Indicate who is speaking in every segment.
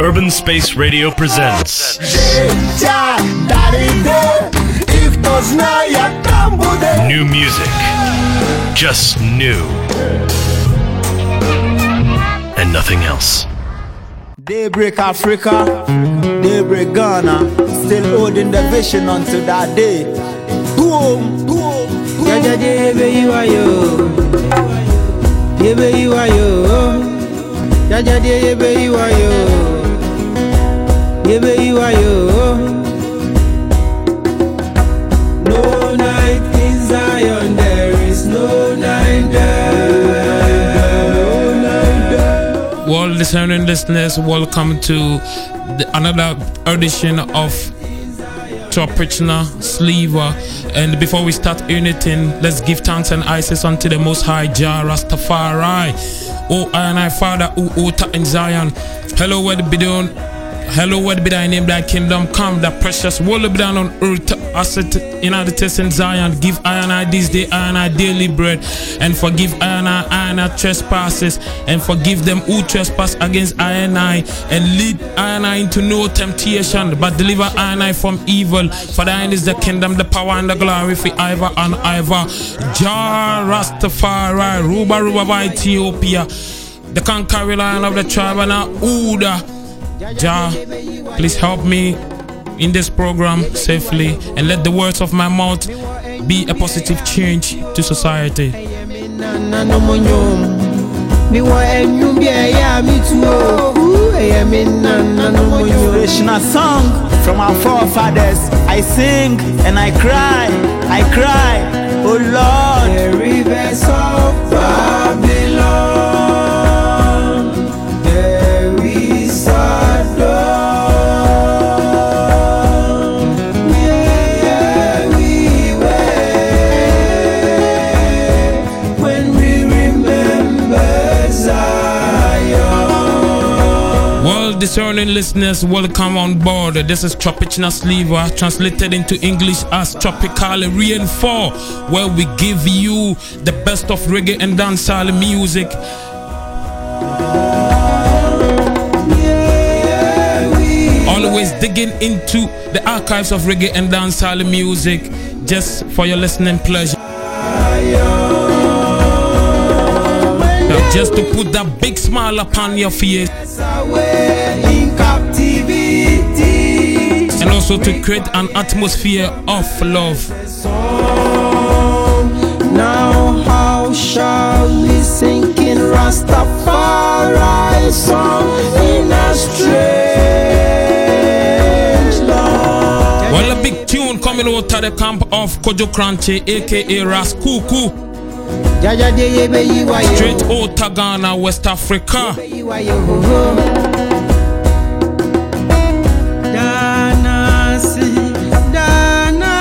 Speaker 1: Urban Space Radio presents
Speaker 2: Життя далі йде, і хто знає, там буде.
Speaker 1: new music. Just new. And nothing else.
Speaker 2: Daybreak Africa, daybreak Ghana, still holding the vision until that day. Boom, boom, boom.
Speaker 3: Jaja yebe yiwa yo Yebe yiwa yo Jaja yebe yiwa yo Yebe yiwa yo No night in Zion there is no night there
Speaker 4: Well, listening listeners, welcome to the, another edition of Top Richner Sliver. And before we start anything, let's give thanks and ices unto the Most High Jah Rastafari. Oh, and I Father, who art in Zion. Hello, what be Hello, what be thy name, thy kingdom come, the precious will be done on earth as it in the test Zion. Give I and I this day, I and I daily bread, and forgive I and I, I and I trespasses, and forgive them who trespass against I and I, and lead I and I into no temptation, but deliver I and I from evil. For thine is the kingdom, the power, and the glory for ever and ever. Jah Rastafari, Ruba Ruba Ethiopia, the conquering lion of the tribe and Uda. Jah, please help me in this program safely and let the words of my mouth be a positive change to society.
Speaker 3: nana no mo nyom mi wɔ ɛnwom bi a ɛyɛ a mi tu o Ooh, ɛyɛ me nana no mo nyom
Speaker 2: Inspirational song from our forefathers. I sing and I cry, I cry. Oh Lord,
Speaker 3: The rivers of Babylon,
Speaker 4: discerning listeners, welcome on board. This is Tropical Sliver, translated into English as Tropical Rain 4, where we give you the best of reggae and dancehall music. Always digging into the archives of reggae and dancehall music just for your listening pleasure. Just to put that big smile upon your face and also to create an atmosphere of love.
Speaker 3: Now how shall we sing in Rastafari song in a strange land?
Speaker 4: Well, a big tune coming out of the camp of Kojo Kranche, aka Raskuku,
Speaker 3: Jaja de yebe yiwa yo.
Speaker 4: straight out of Ghana, West Africa.
Speaker 3: Yiwa yo. Danasi, danasi,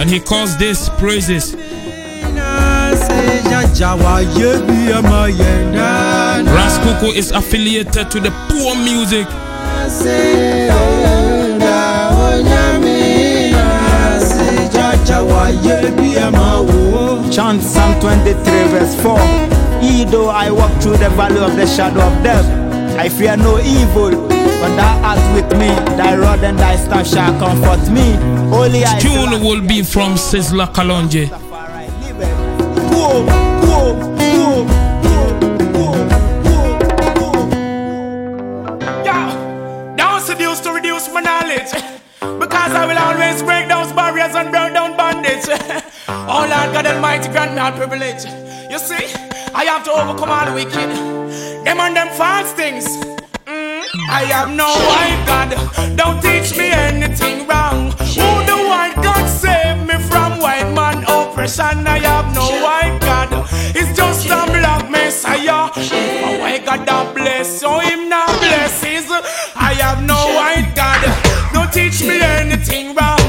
Speaker 4: And he calls this praises.
Speaker 3: danasi, Jaja wa yebi ama yenda.
Speaker 4: Raskuku is affiliated to the poor music.
Speaker 3: Chant
Speaker 2: chant Psalm 23 verse 4. Ye though I walk through the valley of the shadow of death, I fear no evil. When thou art with me, thy rod and thy staff shall comfort me. Only I
Speaker 4: Tune will be from Sizzla Kalonji.
Speaker 2: Whoa, whoa, whoa,
Speaker 5: oh Lord God Almighty, grant me all privilege. You see, I have to overcome all the wicked. Them and them false things. Mm, I have no white God. Don't teach me anything wrong. Who the white God save me from white man oppression? I have no white God. It's just a black messiah. A white God that bless, so him not blesses. I have no white God. Don't teach me anything wrong.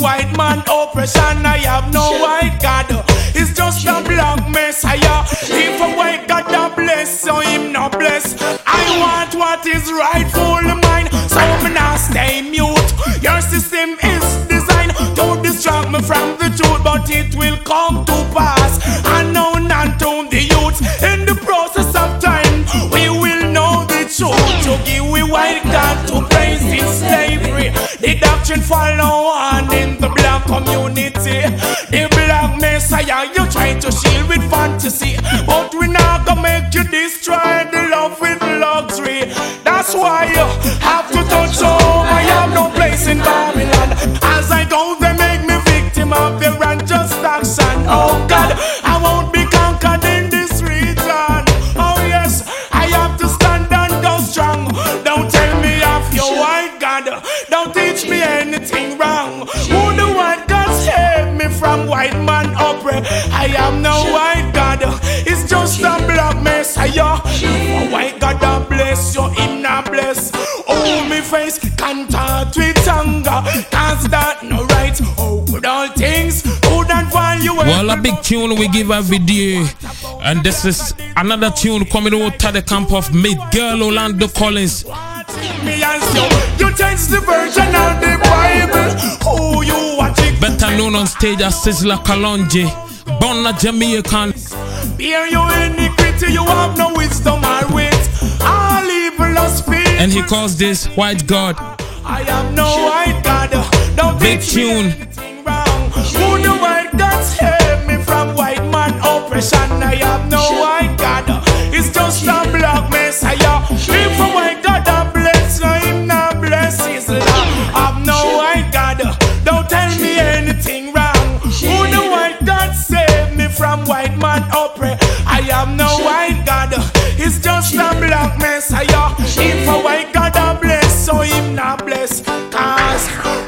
Speaker 5: White man oppression? I have no white God. It's just a black messiah. If a white God that bless, so him not bless. I want what is rightful mine, so me not stay mute. Your system is designed to distract me from the truth, but it will come to pass. Unknown and to the youth to give we white God to praise in slavery. The doctrine follow on in the black community. The black messiah you try to shield with fantasy, but we not Cause that no right. Oh, good all things. And value.
Speaker 4: Well, a big tune we give every day. And this is another tune coming out to the camp of Miguel Orlando Collins.
Speaker 5: You, change the version of the Bible. Who you watching?
Speaker 4: Better known on stage as Sizzla Kalonji. Born a Jamaican.
Speaker 5: Bear your iniquity, you have no wisdom or wit. All evil speed.
Speaker 4: And he calls this White God.
Speaker 5: I am no white God. Don't
Speaker 4: Big
Speaker 5: teach me
Speaker 4: tune.
Speaker 5: wrong. Who the white God save me from white man oppression? I am no white God. It's just a black messiah. If a white God a bless, no him not bless his love. I'm no white God. Don't tell me anything wrong. Who the white God save me from white man oppression? I am no white God. It's just a black messiah. If a white God a bless, so him not bless.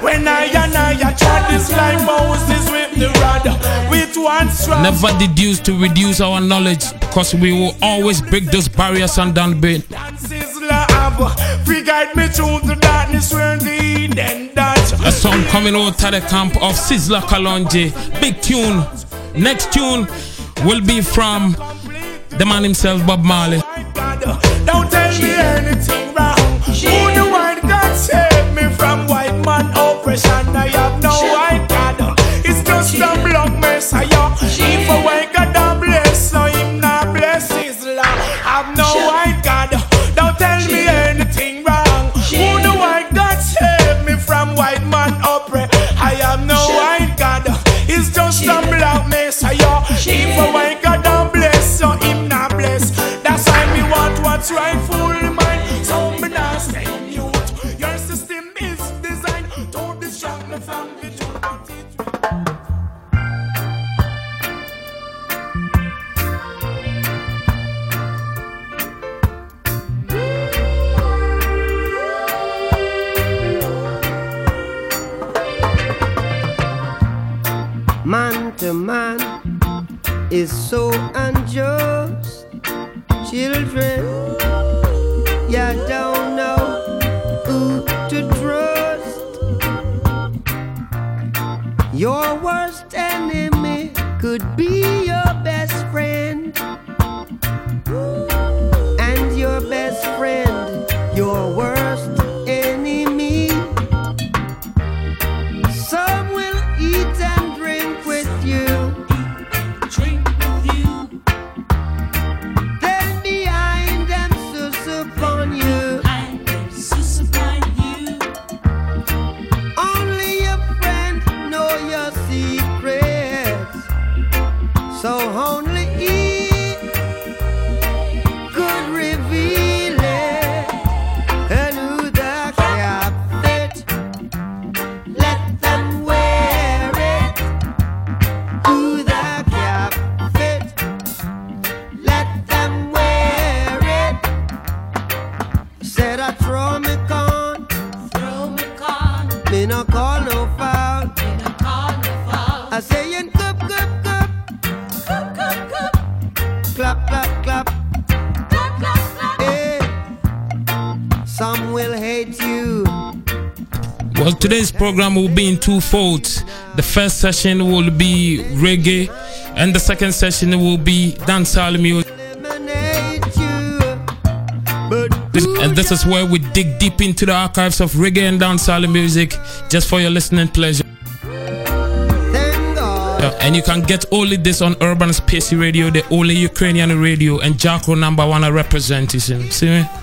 Speaker 5: Cause when I and I tried this like Moses with the rod, with one strap.
Speaker 4: Never deduce to reduce our knowledge. Because we will always break those barriers and down bit.
Speaker 5: Free guide me through the darkness where the.
Speaker 4: A song coming out to the camp of Sizzla Kalonji. Big tune. Next tune will be from the man himself, Bob Marley.
Speaker 5: Don't tell me anything
Speaker 4: program will be in two folds. The first session will be reggae, and the second session will be dancehall music. And this is where we dig deep into the archives of reggae and dancehall music, just for your listening pleasure. And you can get only this on Urban Spacey Radio, the only Ukrainian radio, and Jacko number one representation. See me?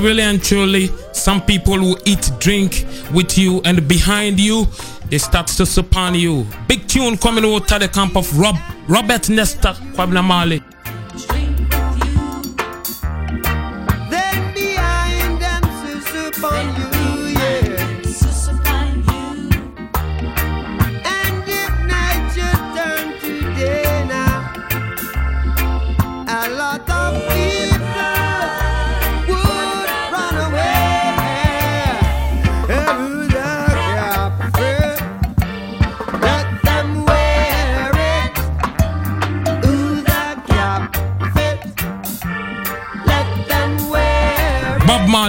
Speaker 4: Really and truly, some people will eat, drink with you, and behind you, they start to sup on you. Big tune coming out of the camp of Rob, Robert Nesta, Kwabna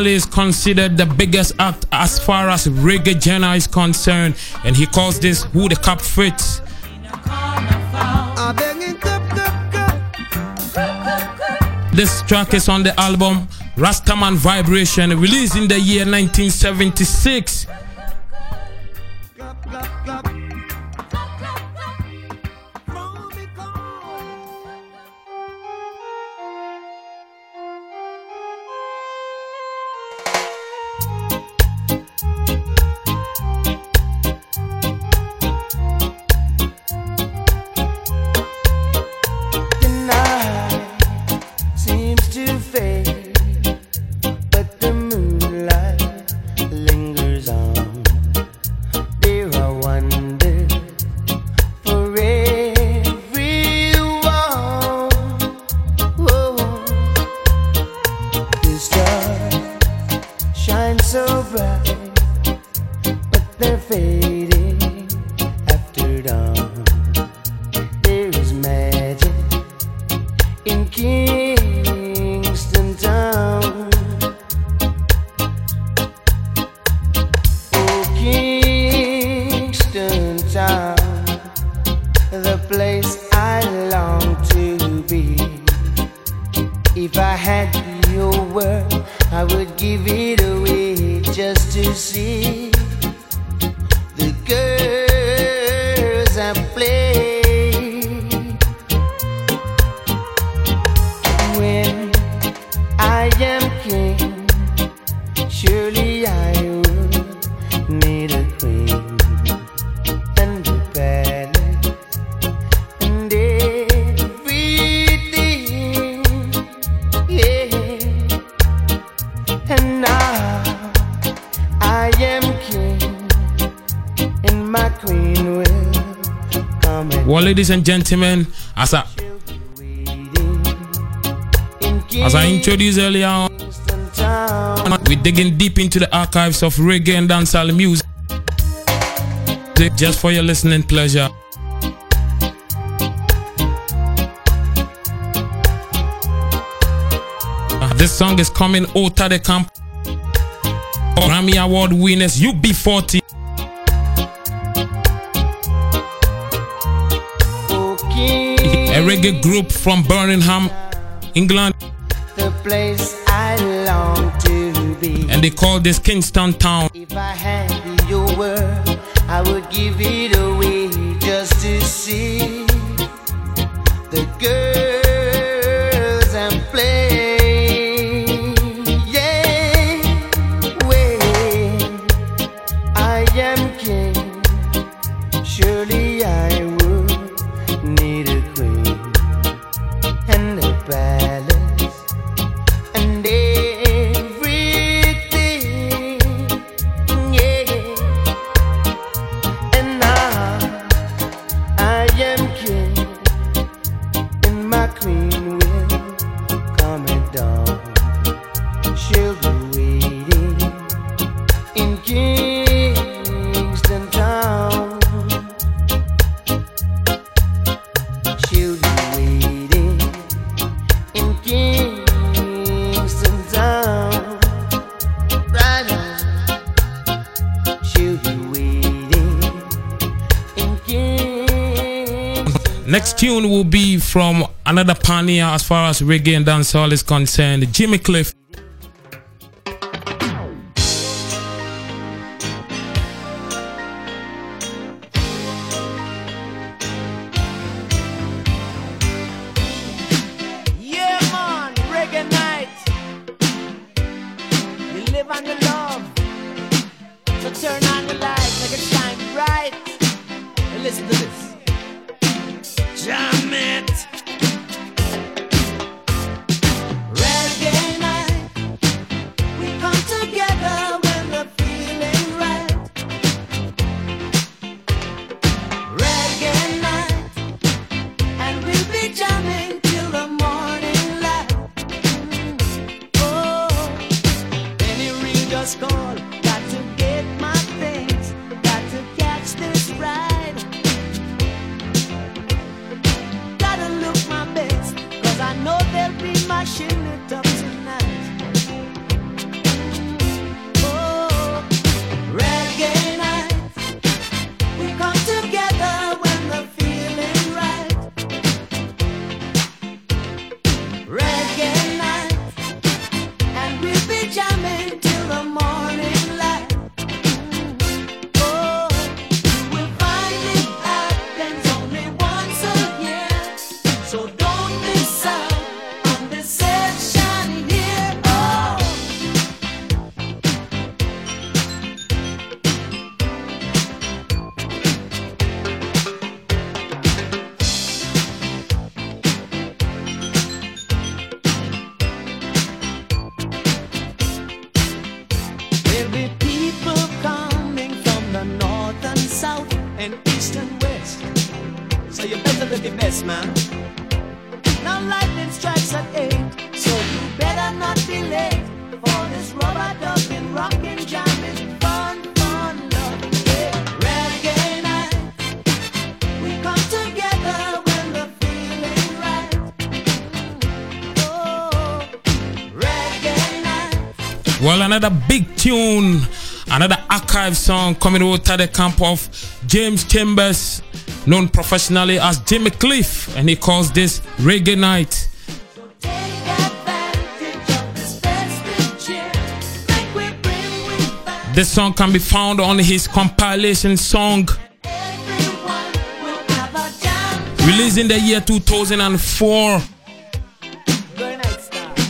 Speaker 4: Marley is considered the biggest act as far as reggae genre is concerned, and he calls this Who the Fits.
Speaker 6: Cup, cup.
Speaker 4: This track is on the album Rastaman Vibration, released in the year 1976. Ladies and gentlemen, as I as I introduced earlier on, we're digging deep into the archives of reggae and dancehall music just for your listening pleasure. Uh, This song is coming out of the camp. Grammy Award winners UB40 reggae group from Birmingham, England,
Speaker 6: the place I long to be.
Speaker 4: and they call this Kingston Town.
Speaker 6: if I had your word, I would give it away just to see
Speaker 4: tune will be from another pioneer as far as reggae and dancehall is concerned, Jimmy Cliff.
Speaker 7: archive song coming out of the camp of James Chambers, known professionally as Jimmy Cliff, and he calls this Reggae Night.
Speaker 4: This
Speaker 7: song can be found on his compilation song released in the year 2004.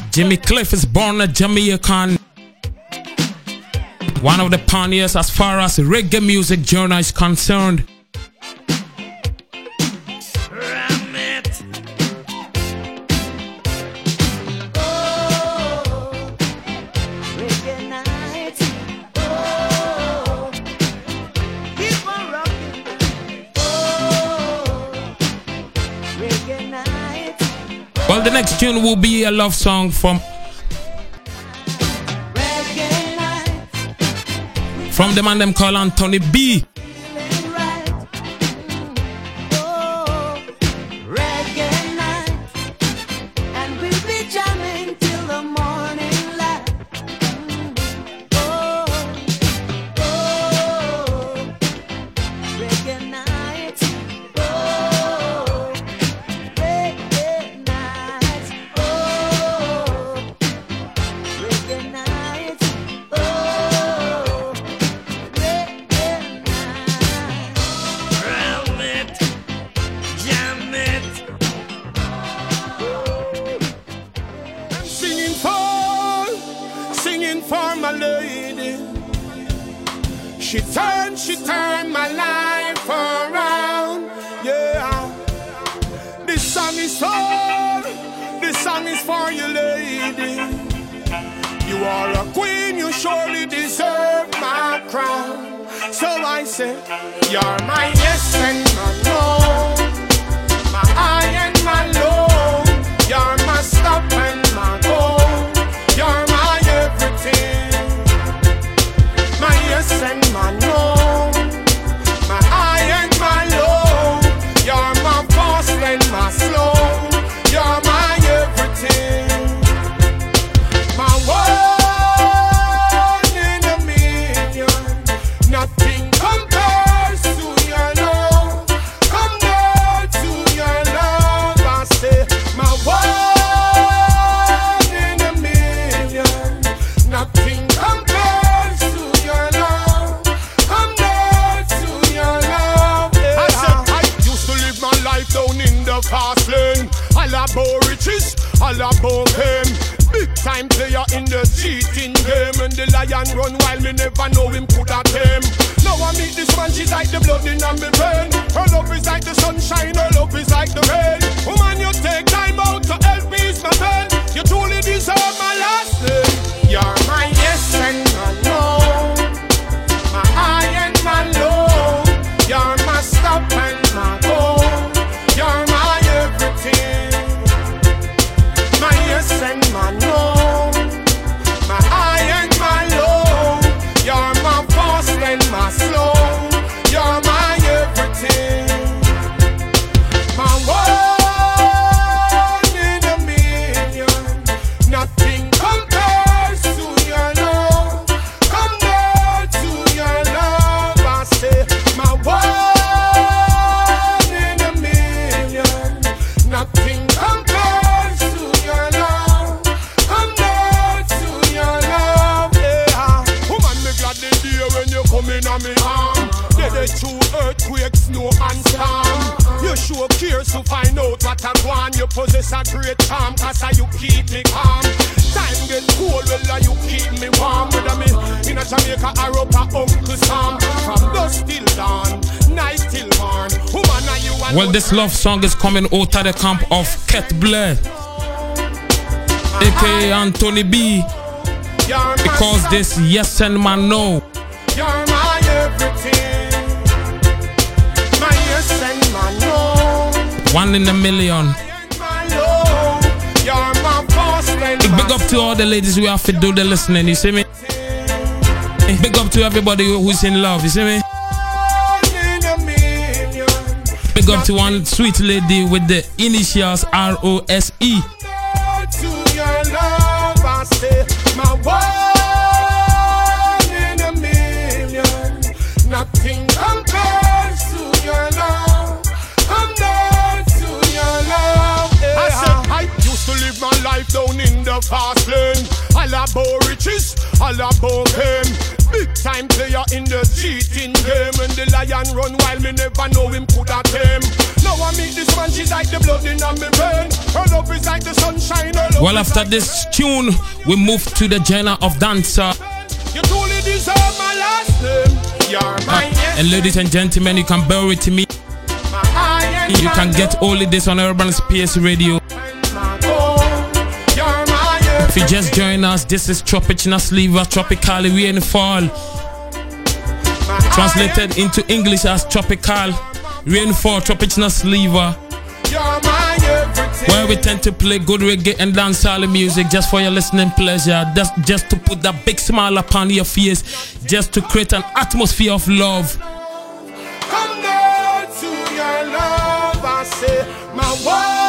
Speaker 7: Jimmy Cliff is born a Jamaican one of the pioneers as far as reggae music genre is concerned. Well, the next tune will be a love song from from the man them call Anthony B. Well,
Speaker 4: this love song is coming out of the camp of Cat Blair, aka Anthony B. Because this yes and man no.
Speaker 7: You're my everything. My yes and my no.
Speaker 4: One in a million.
Speaker 7: My love. You're my first and
Speaker 4: Big up to all the ladies who have to do the listening, you see me? Big up to everybody who's in love, you see me? Big up to one sweet lady with the initials R O S E.
Speaker 7: Down in the fast lane. All about riches, all about fame. Big time player in the cheating game. And the lion run while me never know him coulda tame. Now I meet this man, she's like the blood in my vein. Her love is like the sunshine.
Speaker 4: Well, after
Speaker 7: like
Speaker 4: this tune, we move to the genre of dancer.
Speaker 7: You truly deserve my last name. You're my ah, yes,
Speaker 4: And ladies and gentlemen, you can bear with me.
Speaker 7: my I and
Speaker 4: You can get
Speaker 7: all
Speaker 4: of this on Urban Space Radio. If you just join us, this is Tropicina Sliver Tropical Rainfall.
Speaker 7: my
Speaker 4: Translated into English as Tropical Rainfall.
Speaker 7: You're my.
Speaker 4: Where we tend to play good reggae and dancehall music just for your listening pleasure. Just, just to put that big smile upon your face. Just to create an atmosphere of love.
Speaker 7: Come down to your love. I say, my one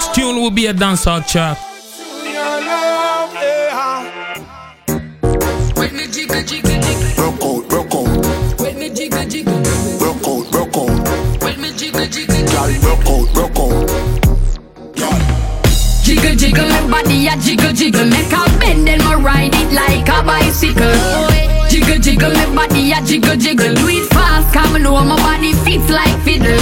Speaker 4: Next tune will be a dancehall track.
Speaker 7: To your love. Yeah.
Speaker 8: When me jiggle jiggle jiggle,
Speaker 9: out, rock out,
Speaker 8: when me jiggle jiggle,
Speaker 9: rock out, rock out.
Speaker 8: when me jiggle jiggle
Speaker 9: Girl,
Speaker 8: jiggle,
Speaker 9: out, rock out. Girl,
Speaker 8: jiggle jiggle my body a jiggle jiggle, make a bend and me ride it like a bicycle. Jiggle jiggle my body a jiggle jiggle, do it fast, come know my body fits like fiddle.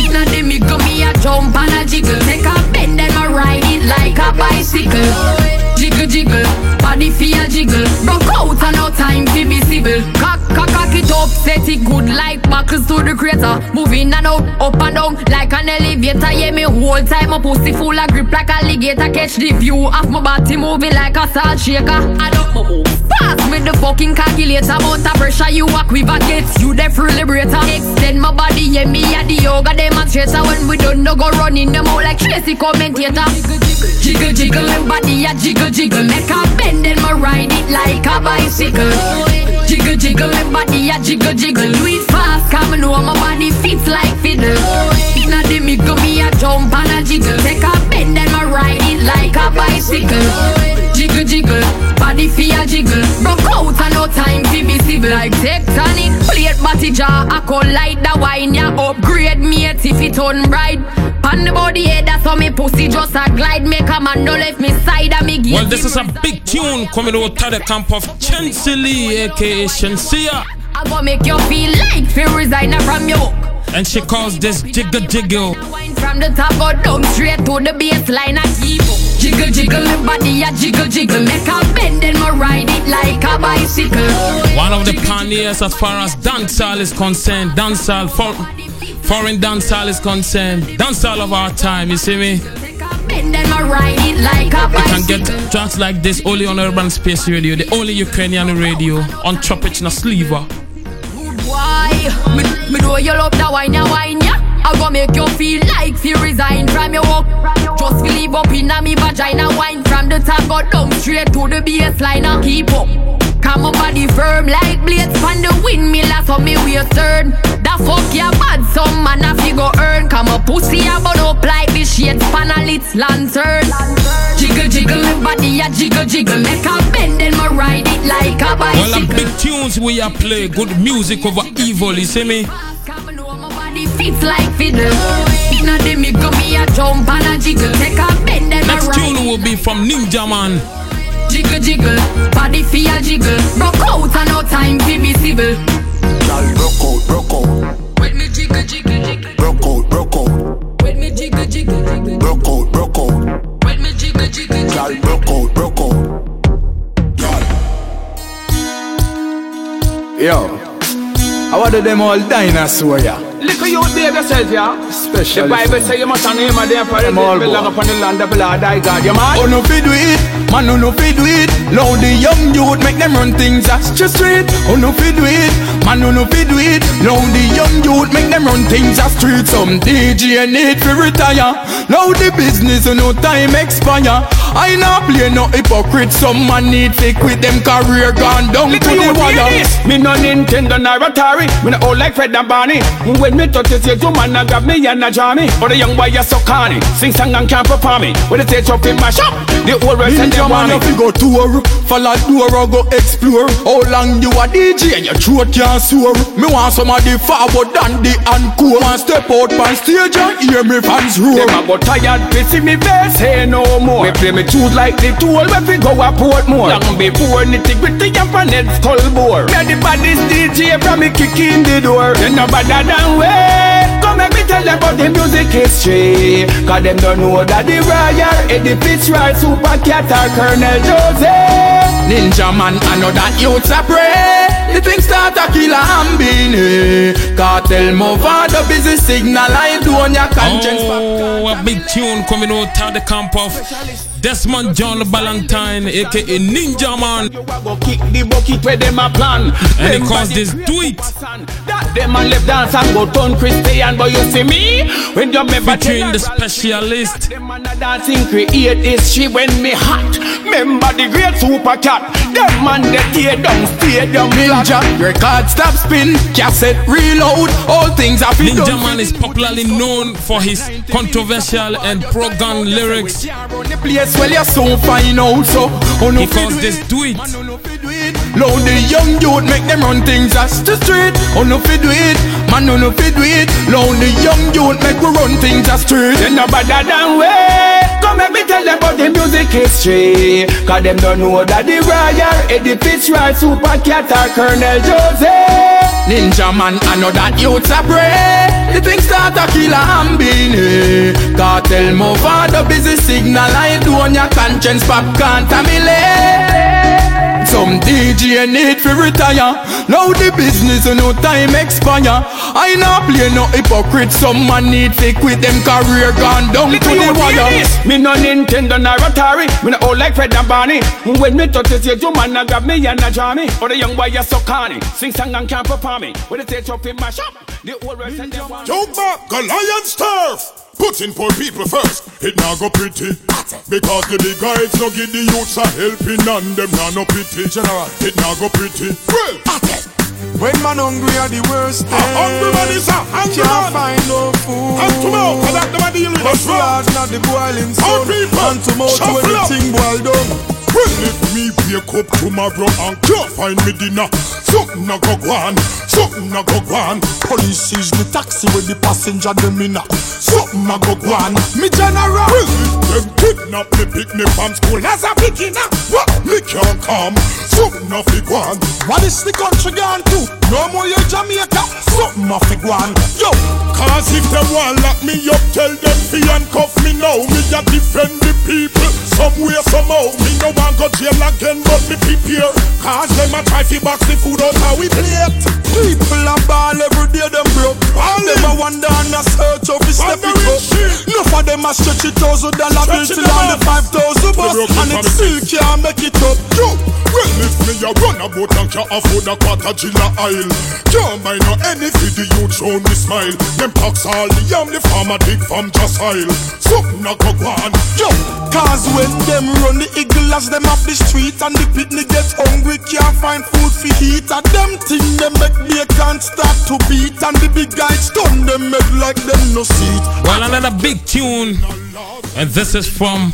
Speaker 8: Inna the me go me a jump and a jiggle, make a bend and me ride it like a bicycle. Jiggle jiggle, body feel jiggle, broke out and no time to be civil. Cock cock cock it up, set it good like buckles to the crater. Moving and out, up and down like an elevator. Yeah, me whole time my pussy full of grip like a alligator. Catch the view of my body moving like a salt shaker. I don't move fast with the fucking calculator. Amount of pressure you walk with gets you the free liberator. Extend my body, yeah, me a the yoga demonstrator. When we done, no go running them out like Tracy commentator. Jiggle jiggle my body, a jiggle jiggle. Make a bend and me ride it like a bicycle. Jiggle jiggle my body, a jiggle jiggle. Do it fast, come know my body fits like fiddle. Inna the go me a jump and a jiggle. Take a bend and me ride it like a bicycle. Jiggle jiggle, body feel jiggle. Broke out and no time to be civil like tectonic. Plate body jar, I call light the wine. Ya upgrade mate if it on bright. Pan the body head, that's how me pussy just a glide. Make a man no left me side and me give
Speaker 4: Well, this is a big tune coming out of the camp of Chinsea Lee, aka Shenseea.
Speaker 8: I go make you feel like fi resign from your.
Speaker 4: And she calls this Jiggle Jiggle.
Speaker 8: From the top go down straight to the baseline I keep. Jiggle jiggle my body a jiggle jiggle Make a bend and me ride it like a bicycle
Speaker 4: One of the pioneers as far as dancehall is concerned. Dancehall, for, foreign dancehall is concerned. Dancehall of our time, you see me?
Speaker 8: Take bend and me ride it like a
Speaker 4: You can get tracks like this only on Urban Space Radio, the only Ukrainian radio on Tropichna Sliva.
Speaker 8: Why? Me, me know you love the wine, ya wine, ya I go make you feel like fi resign from your work. Just leave up inna me vagina Wine from the top go down straight to the baseline keep up Come my body firm like blades Pan the windmill so me waist turn The fuck ya bad some man a fi go earn Come a pussy a burn up like the shades pan a lit lantern Jiggle jiggle me body a jiggle jiggle Make a bend and me ride it like a
Speaker 4: Well, I'm big tunes we are play, good music over evil, you see me?
Speaker 8: Come know my body fits like fiddle. Inna the me go me a jump and a jiggle. Take a bend and a
Speaker 4: Next tune will be from Ninja Man
Speaker 8: jiggle jiggle, body fi a jiggle. Broke out and no time fi visible. Girl
Speaker 9: broke out, broke out.
Speaker 8: With me jiggle jiggle jiggle.
Speaker 9: Broke out, broke out.
Speaker 8: With me jiggle jiggle jiggle.
Speaker 9: Broke out, broke out.
Speaker 8: With me jiggle jiggle.
Speaker 9: Girl broke out, broke out.
Speaker 10: Girl. Yo, I wanted them all dinosaur ya. Yeah.
Speaker 11: Look you behave yourself, yeah.
Speaker 10: Special.
Speaker 11: The Bible say you must name him and
Speaker 10: therefore
Speaker 11: you belong upon the land of blood. I got your man.
Speaker 10: Oh no, be do it man oh no fi do it Now the young youth make them run things as just street Oh no fi do it, man oh no fi do it Now the young youth make them run things as street. Some DJ need to retire. Now the business oh no time expire I not play no hypocrite Some man need to quit them career gone down to the wire.
Speaker 11: Me no Nintendo nor Atari. Me no old like Fred and Barney. When me touch it, you man a grab me and a jar me. But the young boy you so corny. Sing song and can't perform me. When the stage up in my shop, the old rest and
Speaker 10: Ninja
Speaker 11: them want
Speaker 10: man,
Speaker 11: me.
Speaker 10: if you go tour, follow door or go explore. How long you a DJ and your throat can't soar? Me want some of the forward and the encore. Want step out on stage and hear me fans roar.
Speaker 11: Them a go tired, they see me face, say no more. Me play me choose like the tool when we go a Portmore. Long before nitty gritty and pan head skull bore. Me the baddest DJ from me kick in the door. Then no better than way. Come make me tell them about the music history. Cause them don't know that the royal Eddie Fitzroy, Super Cat or Colonel Joseph.
Speaker 10: Ninja man, I know that youths a pray. The thing start a kill a ambine. Cartel move on the busy signal. I do on your conscience.
Speaker 4: Oh, a big tune coming out of the camp of Desmond John Ballentine, aka Ninja Man.
Speaker 11: You a go kick the bucket where them a plan.
Speaker 4: And he
Speaker 11: Them
Speaker 4: calls this Do It.
Speaker 11: That them a left dance and go turn Christian, but you see me when you remember
Speaker 4: Featuring the specialist.
Speaker 11: Them man dancing create history when me hot. Remember the great super cat. Them man they tear down stadium
Speaker 10: Ninja, record stop spin, cassette reload. All things are fit
Speaker 4: Ninja. Man is popularly known for his controversial and pro-gun lyrics.
Speaker 10: Run well you soon find out so oh no
Speaker 4: He calls
Speaker 10: do
Speaker 4: this
Speaker 10: it.
Speaker 4: Do It.
Speaker 10: Man, oh no do it. Loud the young youth make them run things as the street Oh no fi do it Man oh no fi do it Loud the young youth make we run things as street
Speaker 11: Then no better than way. Come let me tell them about the music history. Cause them don't know that the royal Eddie Fitzroy, Super Cat or Colonel Joseph.
Speaker 10: Ninja man I know that youths a pray The thing start a kill a ambine Cartel move on the busy signal I do on your conscience pop contaminate Some DJ and need to retire Now the business no time expire I not play no hypocrite Some man need to quit them career gone down to the wire?
Speaker 11: Me no Nintendo nor Atari. Me no old like Fred and Barney. When me touch it, you man a grab me and a jar me. But the young boy you so corny. Sing song and can't perform me. When the stage up in my shop, the old rest and them me.
Speaker 12: Joke back, Goliath's turf. Putting poor people first, it now go pretty. Because the big guys no give the youths a helping and them now no pity. General, it now go pretty. Well,
Speaker 13: When man hungry are the worst
Speaker 12: a hungry man is a hungry
Speaker 13: Can't
Speaker 12: man.
Speaker 13: find no food
Speaker 12: Hand to mouth, 'cause that the man deal with
Speaker 13: But blood not the boiling sun Hand to mouth when the
Speaker 12: up.
Speaker 13: thing boil down
Speaker 12: Well, if me wake up tomorrow and can't find me dinner, something a go gwan, something a go gwan.
Speaker 13: Police seize the taxi with the passenger them in Something a go gwan Me general
Speaker 12: them kidnap me, pick me from school as a beginner, what me can't come, something a fi gwan.
Speaker 13: What is the country gone to? No more you Jamaica Something a fi gwan Yo
Speaker 12: Cause if them want lock me up, tell them fi handcuff me now. Me a defend the people, somewhere somehow. Me no want go jail again, but me prepare. Cause them a try fi box the food out how we plate.
Speaker 13: People a ball every day them broke. All them a wonder and a search of his step it up. Enough of them a stretch it thousand dollar bill
Speaker 12: it
Speaker 13: till on the five thousand bus And
Speaker 12: it
Speaker 13: it still can't make it up.
Speaker 12: Yo, well if me a run about and can't afford a quarter chilla aisle Can't buy no any for the youth show me smile. Them pox all the yam the farmer dig from just aisle Something a go gwan
Speaker 13: Yo, cause when them run the eagle as them off the street And the picnic get hungry can't find food for eat And them thing them make they can't start to beat And the big guys stun them make like them no seat
Speaker 4: Well, another big tune. And this is from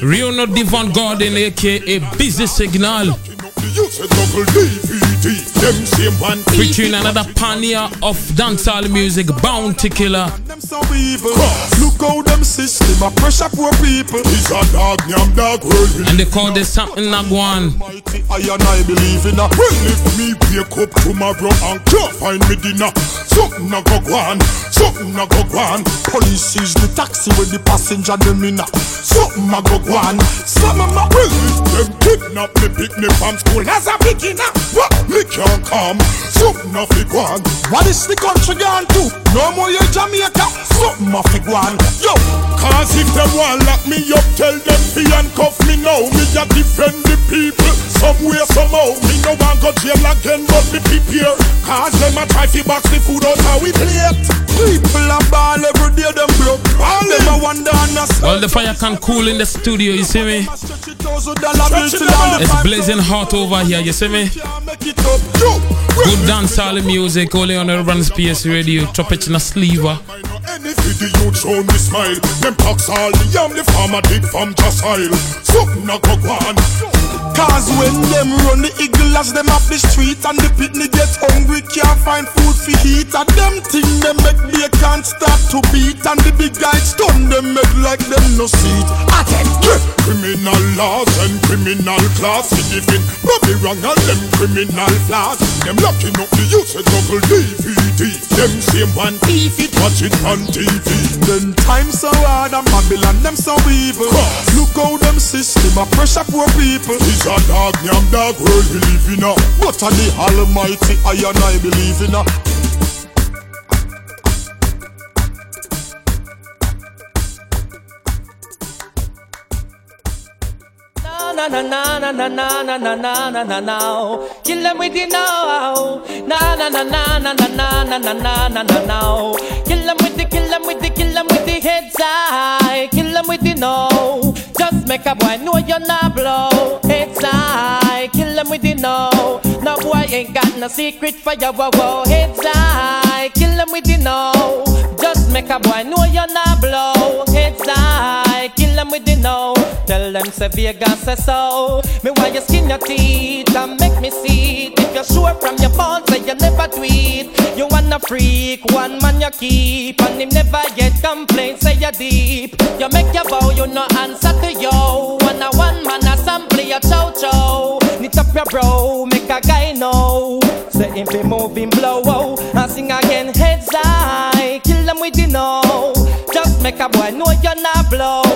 Speaker 4: Reanno Devon Gordon, aka Busy Signal.
Speaker 12: The youth say double DVD Them same one
Speaker 4: Featuring another pioneer of dancehall music, Bounty Killer.
Speaker 13: Them so evil. Look how them system a pressure poor people.
Speaker 12: It's a dog nyam dog world
Speaker 4: And they call this something Nagwan.
Speaker 13: Mighty I and I believe in a.
Speaker 12: Well, if me wake up tomorrow and can't find me dinner, something a go gwan, something a go gwan.
Speaker 13: Police seize the taxi with the passenger them in a. Something a go gwan Something a
Speaker 12: Well, if them kidnap me, pick me from school as a beginner, what
Speaker 13: me can't come. Something off the one. What is the country gone to? No more you Jamaica. Something off the one. Yo, cause if they want lock me up, tell them fi handcuff me now. Me a defend the people. Somewhere, somehow. Me no want go jail again, but me prepare. Cause them a try fi box the food out how we plate. People are ball every day, them broke. All them a wonder and a
Speaker 4: Well, the fire can cool in the studio, you see me? It's blazing hot over here, you see me? Good dancehall music, only on Urban Space Radio, Tropic in a sliver.
Speaker 13: Any the youth show me smile Them talks all the yam the farmer dig from Jasile Something a go on Cause when them run the eagle as them up the street And the pitney get hungry can't find food for eat And them thing them make they can't start to beat. And the big guys stun them make like them no seat. Attend Criminal laws and criminal class. Living Bobby wrong and them criminal flaws Them locking up the youth with double DVD Them same one thief it watch it on TV Then time so hard and Babylon them so evil. Look how them system pressure poor people a dog yam dog we live in a But a the almighty I and I believe in a
Speaker 14: Na na na na na na na na na na na Kill them with the now Na na na na na na na na na na na na na Kill them with the kill them with the kill them with the heads high Kill them with the no Just make a boy know you're not blow. Heads high Kill them with the no No boy ain't got no secret for you whoa whoa Heads high Kill them with the no Just make a boy know you're not blow. Heads high Kill them with the no Tell them say Vegas say so. Me why you skin your teeth and make me see it. If you're sure from your bones say you never tweet You wanna freak, one man you keep And him never get complaints say you deep. You make your bow, you no answer to yo. One a one man a sample your chow chow. Knit up your bro, make a guy know. Say him be moving blow oh, And sing again heads high. Kill them with the no Just make a boy know you're not blow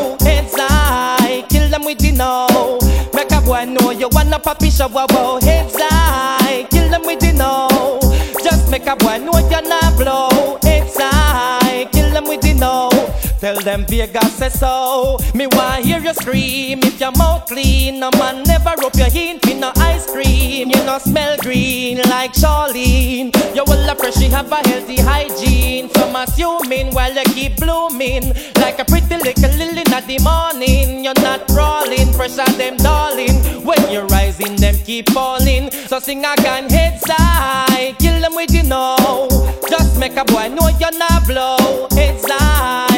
Speaker 14: no Make a boy know you wanna poppy show wow wow Heads high Tell them Vegas say so. Me want hear you scream if your mouth clean. No man never rub your hint in no ice cream. You no smell green like Charlene. You will appreciate have a healthy hygiene. Some assuming while you keep blooming like a pretty little lily in the morning. You're not crawling, pressure them darling. When you're rising, them keep falling. So sing again, heads high, kill them with you know. Just make a boy know you're not blow. Heads high,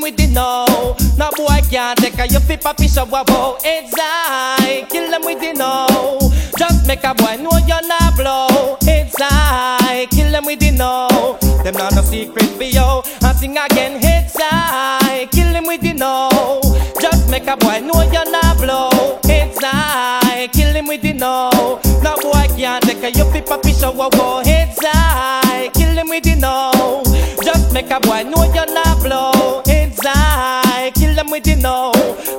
Speaker 14: him with the no. No boy can't take a you fit papi show about heads high, kill them with the no. Just make a boy know you're not blow. Heads high, kill them with the no. Them not no secret for you. And sing again, heads high, kill him with the no. Just make a boy know you're not blow. Heads high, kill him with the no. No boy can't take a you fit papi show about heads high, kill him with the no. Just make a boy know you're not blow. No.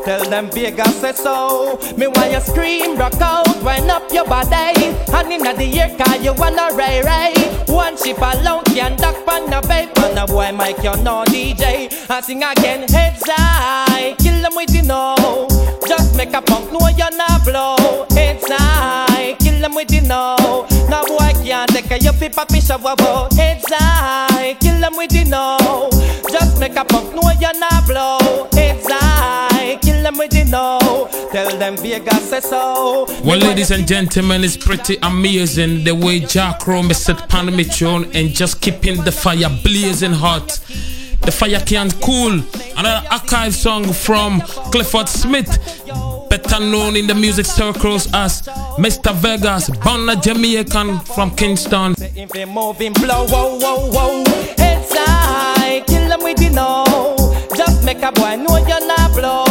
Speaker 14: Tell them Vegas say so. Me want you scream, rock out, wind up your body. And inna the air car you wanna ray ray. One ship alone can duck on the bait. Man a boy Mike you no DJ. I sing again, heads high, kill them with the know. Just make a punk know you're not blow. Heads high, kill them with the know. No boy can't take a you fi papi shower about. Heads high, kill them with the know. Just make a punk know you're not blow. Tell them Vegas say so.
Speaker 4: Well, ladies and gentlemen, it's pretty amazing the way JahKrow set Panamitron and just keeping the fire blazing hot. The fire can't cool. Another archive song from Clifford Smith, better known in the music circles as Mr. Vegas, born a Jamaican from Kingston.
Speaker 14: Just make a boy know you're not blow.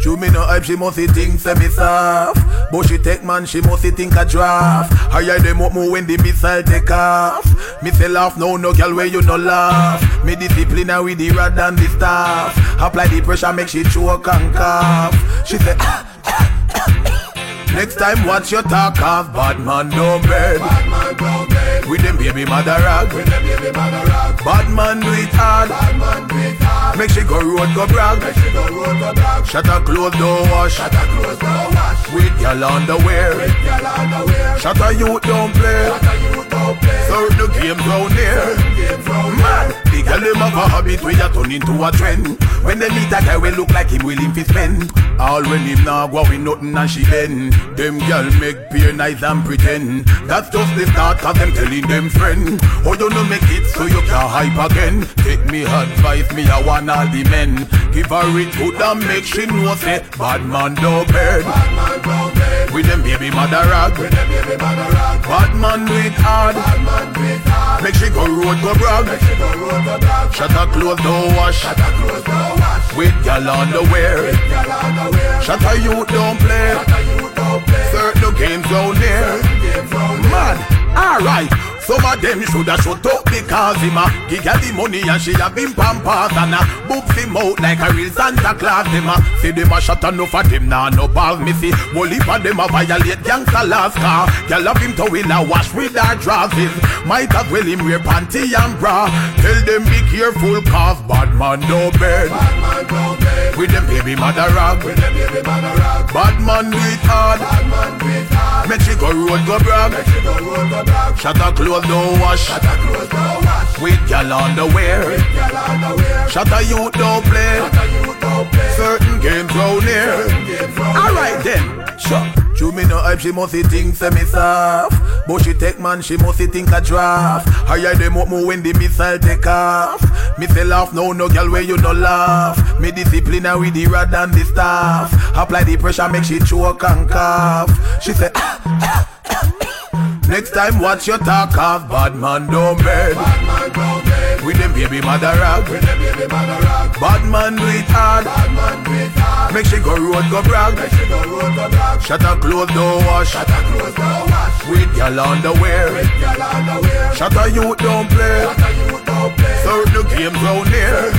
Speaker 15: Chew me no hype, she must think say me soft. But she take man, she must think a draft. Higher them up more when the missile take off. Me say laugh, no no girl where you no laugh. Me discipline her with the rod and the staff. Apply the pressure, make she choke and cough. She say. Ah, Next time watch your talk off Bad man no bed. Bad man no bed. With them baby mother rag. With them baby mother rag. Bad man do it hard. Bad man do it hard. Make she go road go brag. Make she go road go brag. Shut her clothes don't wash. Shut her clothes don't wash. With your underwear Shut her youth don't play. Shut her youth don't play. Serve the game round here Man The girl them have a habit where you turn into a trend. When they meet a guy we look like him willing to spend All when him now go with nothing and she bend them girl make peer nice and pretend. That's just the start cause them telling them friend. Oh you no make it so you can hype again? Take me advice me I want all the men. Give her it good and make she know say Bad man bed. Bad With them baby mother rag. With Bad man do it hard do Make she go road go brag. Shut her clothes don't wash. Wash With gal underwear With Shut her youth don't play Certain games round there. Man, alright some of them shoulda shut up because him a give her the money and she have him pampas and a boobs him out like a real Santa Claus. Them a see them a shut enough of them now no balls me see. Whole heap of them a violate gangsta laws car. Girl of him to will a wash with her dresses. Might as well him wear panty and bra. Tell them be careful cause bad man no bed. Bad man no bed. With them baby mother rag. With them baby mother rag. Bad man do it hard. Bad man do it hard. Make she go road go brag. Make she go road go brag. Shut her clothes don't wash. Shut her clothes don't wash. With gal underwear. With gal underwear. Shut her youth don't play. Shut youth don't play. Certain games round here. Alright then. Sure. Chew me no hype, she must think say me soft But she take man, she must think a draft Higher them up more when the missile take off Me say laugh, no, no girl where you no laugh Me discipline her with the rod and the staff Apply the pressure, make she choke and cough She say Next time watch your talk off Bad man don't bed. Bad man don't bed. With them baby mother rag. With them baby mother rag. Bad man do it hard. Bad man do it hard. Make she go road go brag. Make she go road go brag. Shut her clothes don't wash. Shut her clothes don't wash. With your underwear. With your underwear. Shut her youth don't play. Shut her youth don't play Serve the games round here.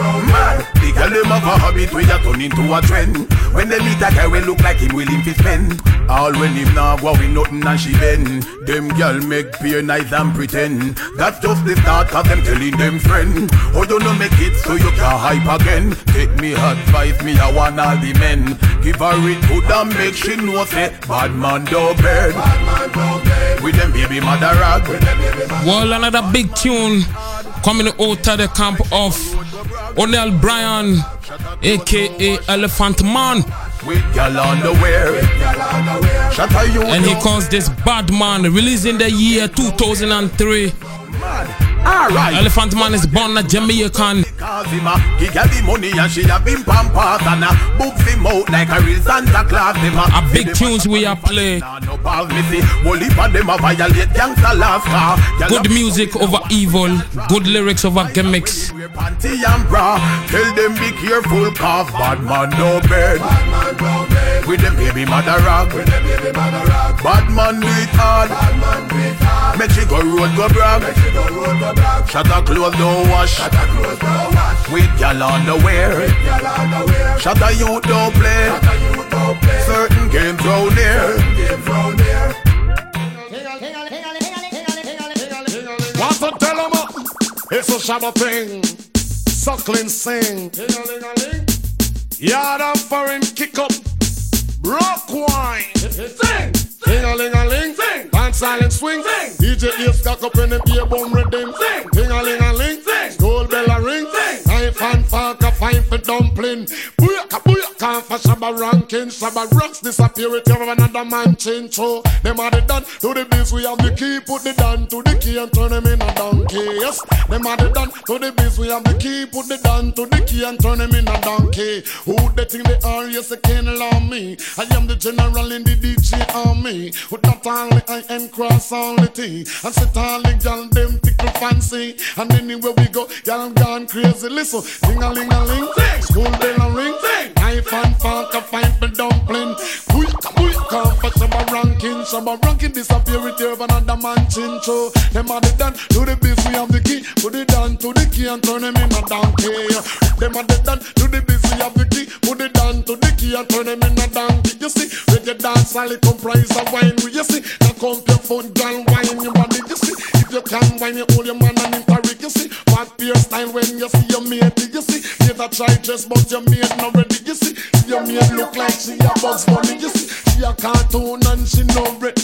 Speaker 15: Man The girl them have a habit where you turn into a trend. When they meet a guy we look like him willing to spend All when him now go with nothing and she bend. Them girl make peer nice and pretend. That's just the start cause them telling them friend. Oh you no make it so you can hype again. Take me advice me I want all the men. Give her it good and make she know say Bad man do bed Bad man do bed With them baby mother rag. With them baby mother
Speaker 4: Well, another big tune coming out of the camp of O'Neil Bryan, aka Elephant Man. And he calls this Bad Man, released in the year 2003.
Speaker 15: Alright
Speaker 4: Elephant Man is born a Jamaican.
Speaker 15: Cause him a, he get the money and she have him pampas and a boobs him out like a real Santa Claus. Him a,
Speaker 4: A big tunes we are play.
Speaker 15: no balls me see, whole heap them a violate gangsta laws
Speaker 4: Good music over evil, good lyrics over gimmicks.
Speaker 15: wear panty and bra. Tell them be careful cause bad man no bed. With them baby mother rock. With them baby mother rag. Bad man do it hard. Bad it. Make she go road go brag. Make road go. Shut her clothes don't wash. Shut her clothes don't wash. With gal underwear. With gal underwear. Shut her youth don't play. Shut her youth don't play. Certain games round here. Games round here.
Speaker 7: Want to tell 'em up? It's a shabba thing. Suckling sing. Yard and foreign kick up. Rock wine. Sing. Ting a ling a ling. Sing. Dance silent swing. Sing. DJ ears stuck up in the beer bum rhythm. Sing. Ting a ling a ling. Sing. Gold bell a ring. Sing. Knife and fork a fine for dumpling. Booyaka booyaka. Can't for Shabba ranking, Shabba ranks disappear with you another man change. So them are the done to the biz. We have the key, put the down to the key and turn them in a donkey. Yes, them are the done to the biz. We have the key, put the down to the key and turn them in a donkey. Who they think they are? Yes, they can't allow me. I am the general in the DJ army. With that only I and cross all the T. And sit all the gal them tickle fancy. And anywhere we go, gal gone crazy. Listen, ding a ling a ling, school bell a ring. Knife and fork a find me dumpling. Booyaka, but some are ranking, some are ranking disappear with you another man chin. So them are the done to the biz. We have the key, put it down to the key and turn them in a donkey. Them are the done to the biz. We have the key, put it down to the key and turn them in a donkey. You see, reggae dance all it comprise of wine. You see, now come your foot, girl, wine your body. You see, if you can wine, you hold your man and interrogate. You see, what beer style when you see your mate. You see, a try dress, but your mate not ready. You see, your mate look like she a Bugs Bunny. You see, she a cartoon and she no bread.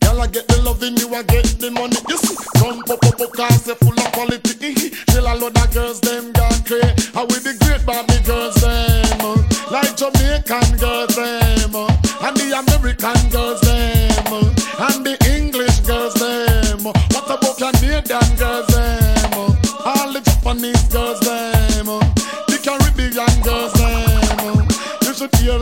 Speaker 7: Girl, I get the loving, you I get the money. You see, come pop up, up, cause they full of quality. Till a lot of girls, them gone crazy. How with the great Barbie girls, them. uh, Like Jamaican girls, them. uh, And the American girls, them. uh, And the English girls, them. What about Canadian girls, them. All the Japanese girls, them. The Caribbean girls, them. You should hear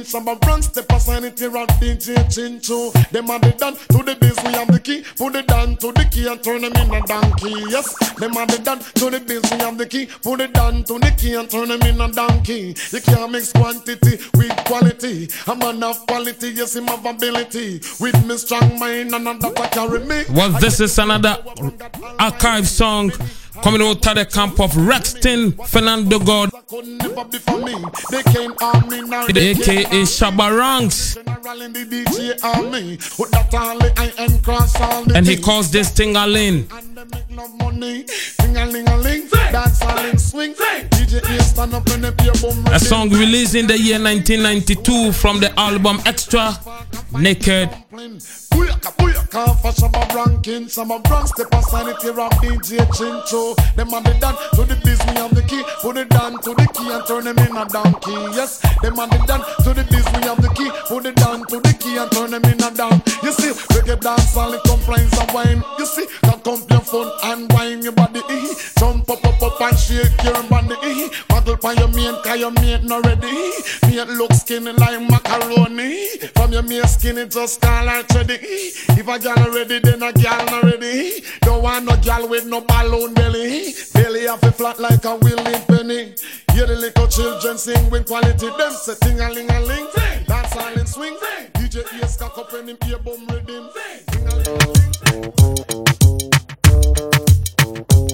Speaker 7: Shabba rank step aside it here at DJ Chinchu. Them are the done to the biz. We have the key. Put it down to the key and turn them in a donkey. Yes, them are the done to the biz. We have the key. Put it down to the key and turn them in a donkey. You can't mix quantity with quality. A man of quality, yes, him have ability. With me strong mind and that I carry me.
Speaker 4: Well, this is another archive song coming out of the camp of Rexton Fernando God, aka
Speaker 7: the and
Speaker 4: he calls this thing a lane.
Speaker 7: And make no money. Ding a ling a ling. Dance a ling swing. DJ here stand up and they play boom.
Speaker 4: A song released in the year 1992 from the album X-tra Naked.
Speaker 7: Booyaka booyaka for Shabba ranking. Some of rank step aside it here of DJ Chincho. Them are the done to the biz. We have the key. Put it down to the key and turn them in a donkey. Yes, them are the done to the biz. We have the key. Put it down to the key and turn them in a down. You see, reggae dance all it complains of wine. You see, cock up phone and wine your body. eh. Jump up up up and shake your body. eh. Paddle by your mate, cause your mate not ready. Mate look skinny like macaroni. From your mate skinny just call her ready. If a gal ready, then a gal not ready. Don't want no gal with no balloon belly. Belly have a flat like a willy penny. Hear the little children sing with quality. Them say ting a ling a ling. Dance all in swing. DJ ears cock up and him ear boom rhythm. Ting a ling.
Speaker 16: Want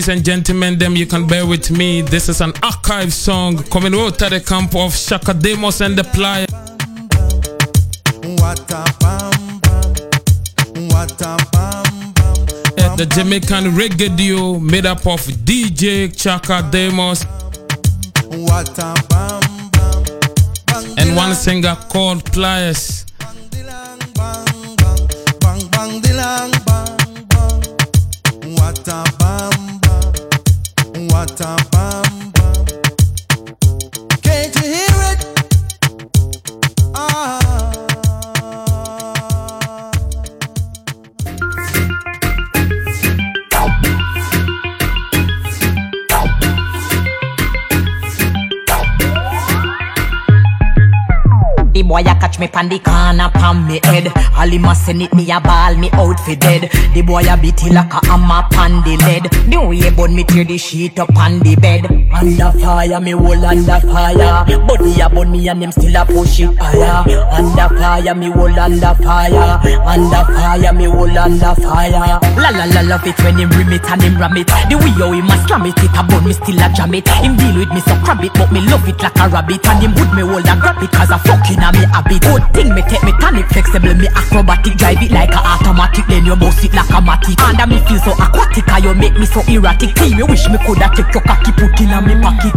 Speaker 4: ladies and gentlemen, them you can bear with me. This is an archive song coming out of the camp of Chaka Demus and the
Speaker 16: bam.
Speaker 4: At the Jamaican reggae duo made up of DJ Chaka
Speaker 16: Demus
Speaker 4: and one singer called Pliers.
Speaker 16: Bang bang dilang bang bang. What a bam. What a bam
Speaker 17: boy a catch me pan the corner pan me head. All him a send it me a ball me out for dead. The boy a beat it like a hammer pan the lead. The way bun me tear the sheet up on the bed. Under fire me whole under fire. Body a bun me and them still a push it higher. Under fire me whole under fire. Under fire me whole under fire. La la la love it when him rim it and him ram it. The way how him a slam it, it a bun me still a jam it. Him deal with me so crab it, but me love it like a rabbit. And him would me hold and grab it cause I fucking a me habit. Good thing me take me tonic flexible, me acrobatic, drive it like a automatic. Then you bounce it like a matic. And me feel so aquatic, and you make me so erratic. Team, you wish me coulda take your cocky put in a me pocket.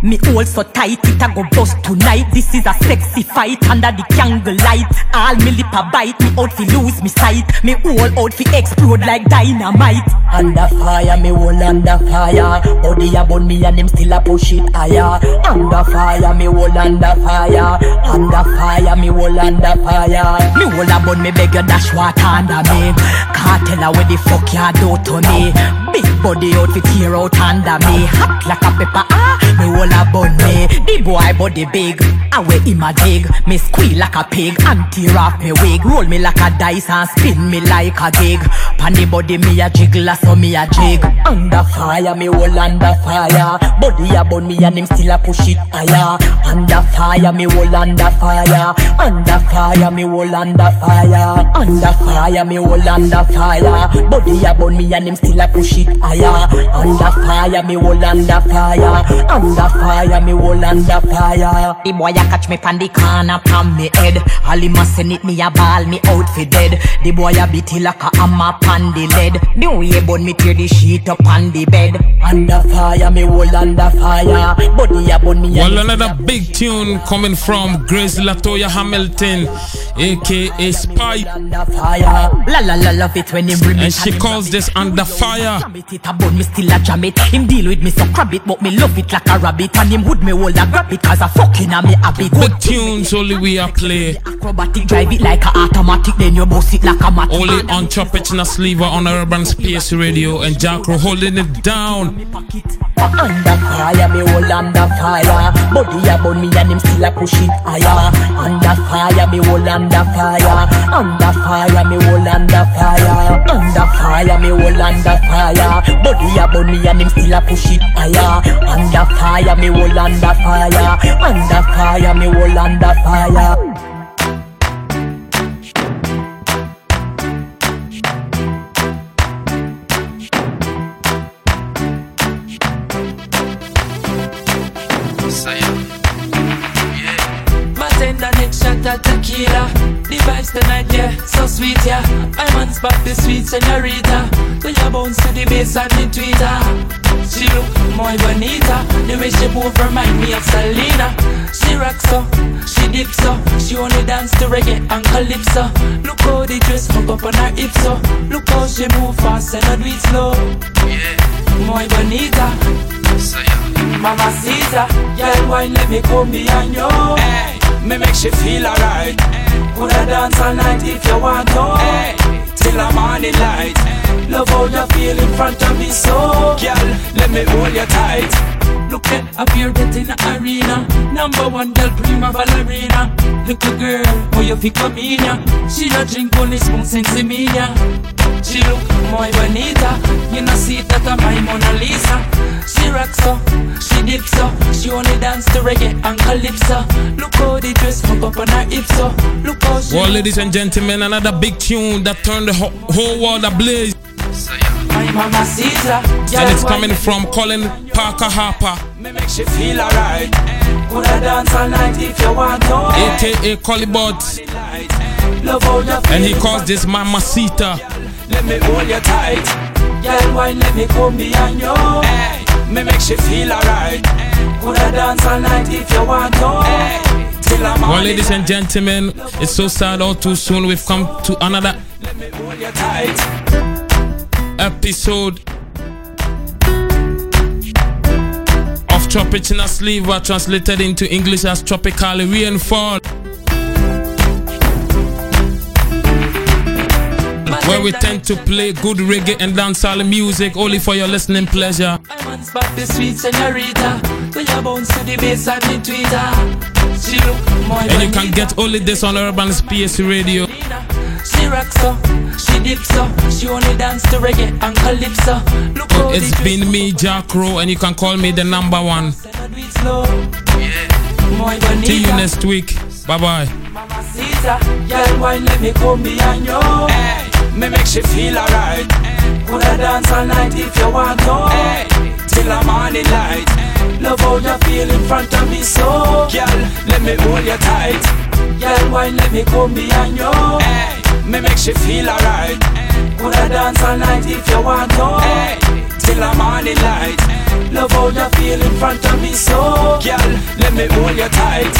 Speaker 17: Me hold so tight, it a go bust tonight. This is a sexy fight under the candle light. All me lip a bite, me out fi lose me sight. Me whole out fi explode like dynamite. Under fire, me whole under fire. Body a burn me and them still a push it higher. Under fire, me whole under fire. Under fire, me whole under fire. Me whole a burn me beg you dash water under me. Can't tell her where the fuck you do to me. Big body out fi tear out under me. Hot like a pepper, ah. Me whole a burn me. The boy body big, I wear him a dig. Me squeal like a pig and tear off me wig. Roll me like a dice and spin me like a gig. Panny body me a jiggle, so me a jig. Under fire, me whole under fire. Body a burn me and him still a push it higher. Under fire, me whole under fire. Under fire, me whole under fire. Under fire, me whole under fire. Body a burn me and him still a push it higher. Under fire, me whole under fire. Under fire, me whole under fire. The boy a catch me pan the corner pan me head. All him a send it me a ball me out for dead. The boy a beat it like a hammer pan the lead. The way burn me tear the sheet up on the bed. Under fire, me whole under fire. Body a burn me
Speaker 4: Well, another big tune coming from Grace Latoya Hamilton, aka Spy.
Speaker 17: under fire. La la la love it when him
Speaker 4: And she calls this Under Fire.
Speaker 17: Jam it, it a bun, me still a jam it. Him deal with me so crab it, but me love it like a rabbit. And him would me hold a grab it, cause I fucking a me habit.
Speaker 4: Big tunes only we are play.
Speaker 17: Acrobatic, drive it like a automatic, then you bounce it like a matic.
Speaker 4: Only on Chop It in a Sliver on Urban Space Radio and JahKrow holding it down.
Speaker 17: Under fire, me hold under fire. Body a burn me and him still a push it higher. Under fire, me hold under fire. Under fire, me hold under fire. Under fire, me hold under fire. Body a burn me and him still a push it higher. Under fire, me hold under fire. Under fire, me hold under fire.
Speaker 18: Bartender next shot at tequila The vibes tonight, yeah, so sweet, yeah My man's back the sweet senorita When you bounce to the bass and the tweeter She look muy bonita The way she move remind me of Selena. She rocks so, she dips so. She only dance to reggae and calypso. Look how the dress hook up on her hips so. Look how she move fast and not do it slow. Yeah, muy bonita Mama Caesar, girl, wine let me come behind you. Hey, me make she feel alright. Coulda dance all night if you want to. Hey, till the morning light. Love how you feel in front of me, so girl, let me hold you tight. Look at up here get in the arena. Number one girl, prima ballerina. Little girl, how you fi come in ya? She a drink only spoon since me ya. She look muy bonita. You know see that I'm my Mona Lisa. She rocks so, she dips so. She only dance to reggae and calypso. Look how the dress hook up on her hips so. Look how she.
Speaker 4: Well, ladies and gentlemen, another big tune that turned the ho- whole world ablaze.
Speaker 18: My mama Caesar.
Speaker 4: And it's coming from Colin Patrick Harper,
Speaker 18: Me make she feel alright. Coulda dance all night if you want to.
Speaker 4: aka Collie Buddz,
Speaker 18: Love how you
Speaker 4: and he calls this Mamacita.
Speaker 18: Let me hold you tight. Girl, wine, let me come behind you. Hey, me make she feel alright. Coulda dance all night if you want to. Hey,
Speaker 4: Well, ladies and gentlemen, it's so sad all too soon. We've come to another
Speaker 18: hold you tight.
Speaker 4: Episode of Tropicina Sliver, translated into English as Tropical Rainfall. Where we tend to play good reggae and dancehall music only for your listening pleasure.
Speaker 18: And
Speaker 4: you can get only this on Urban Space Radio.
Speaker 18: She rocks so, she dips so. She only dance to reggae and calypso. Look how oh,
Speaker 4: It's
Speaker 18: the
Speaker 4: been me, JahKrow, and you can call me the number one.
Speaker 18: it
Speaker 4: See you next week. Bye bye.
Speaker 18: Caesar, girl, wine, let me come behind you. Hey, me make she feel alright. Coulda dance all night if you want to. Hey, till the morning light. Love how you feel in front of me, so girl, let me hold you tight. Girl, let me come behind you. Hey, me make she feel alright. Coulda dance all night if you want to. Hey, till the morning light. Love how you feel in front of me, so girl, let me hold you tight.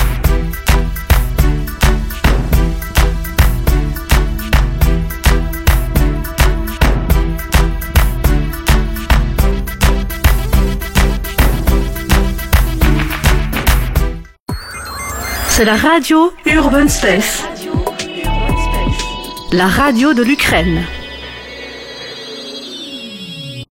Speaker 19: C'est la radio Urban Space. La radio de l'Ukraine.